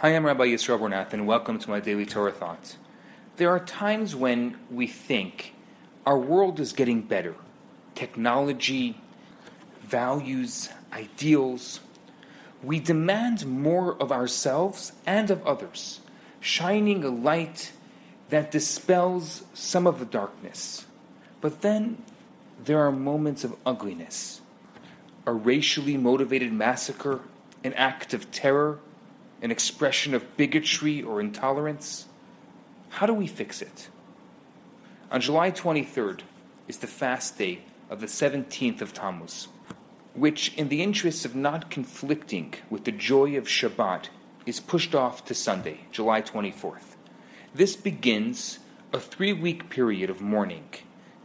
Hi, I'm Rabbi Yisrael Bernath, and welcome to my daily Torah thoughts. There are times when we think our world is getting better. Technology, values, ideals. We demand more of ourselves and of others, shining a light that dispels some of the darkness. But then there are moments of ugliness. A racially motivated massacre, an act of terror, an expression of bigotry or intolerance? How do we fix it? On July 23rd is the fast day of the 17th of Tammuz, which, in the interests of not conflicting with the joy of Shabbat, is pushed off to Sunday, July 24th. This begins a three week period of mourning,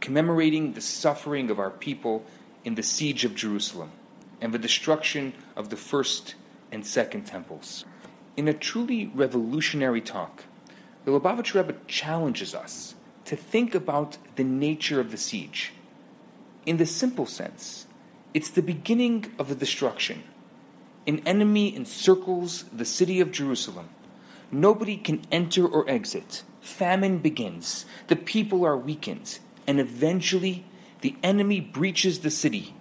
commemorating the suffering of our people in the siege of Jerusalem and the destruction of the first and second temples. In a truly revolutionary talk, the Lubavitch Rebbe challenges us to think about the nature of the siege. In the simple sense, it's the beginning of the destruction. An enemy encircles the city of Jerusalem. Nobody can enter or exit. Famine begins. The people are weakened. And eventually, the enemy breaches the city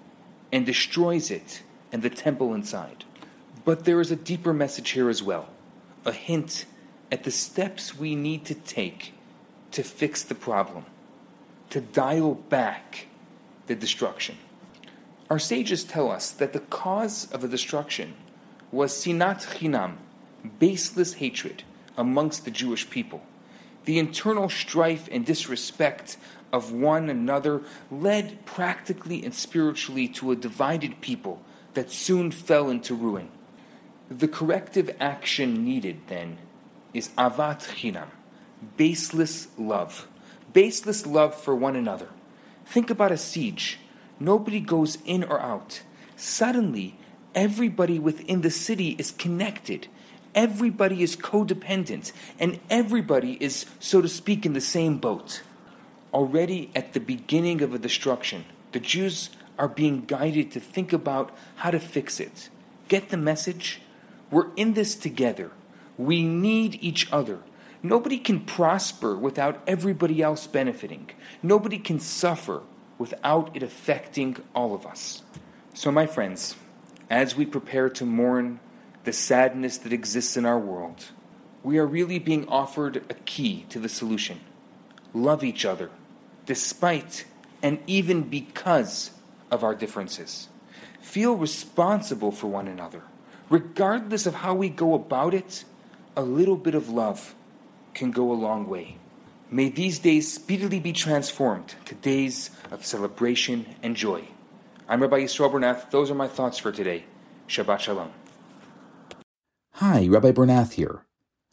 and destroys it and the temple inside. But there is a deeper message here as well a hint at the steps we need to take to fix the problem, to dial back the destruction. Our sages tell us that the cause of the destruction was sinat chinam, baseless hatred amongst the Jewish people. The internal strife and disrespect of one another led practically and spiritually to a divided people that soon fell into ruin. The corrective action needed, then, is ahavat chinam, baseless love. Baseless love for one another. Think about a siege. Nobody goes in or out. Suddenly, everybody within the city is connected. Everybody is codependent, and everybody is, so to speak, in the same boat. Already at the beginning of a destruction, the Jews are being guided to think about how to fix it. Get the message? We're in this together. We need each other. Nobody can prosper without everybody else benefiting. Nobody can suffer without it affecting all of us. So, my friends, as we prepare to mourn the sadness that exists in our world, we are really being offered a key to the solution. Love each other, despite and even because of our differences. Feel responsible for one another regardless of how we go about it, a little bit of love can go a long way. May these days speedily be transformed to days of celebration and joy. I'm Rabbi Yisrael Bernath. Those are my thoughts for today. Shabbat Shalom. Hi, Rabbi Bernath here.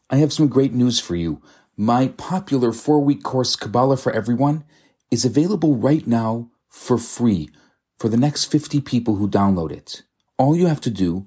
I have some great news for you. My popular four week course, Kabbalah for Everyone, is available right now for free for the next 50 people who download it. All you have to do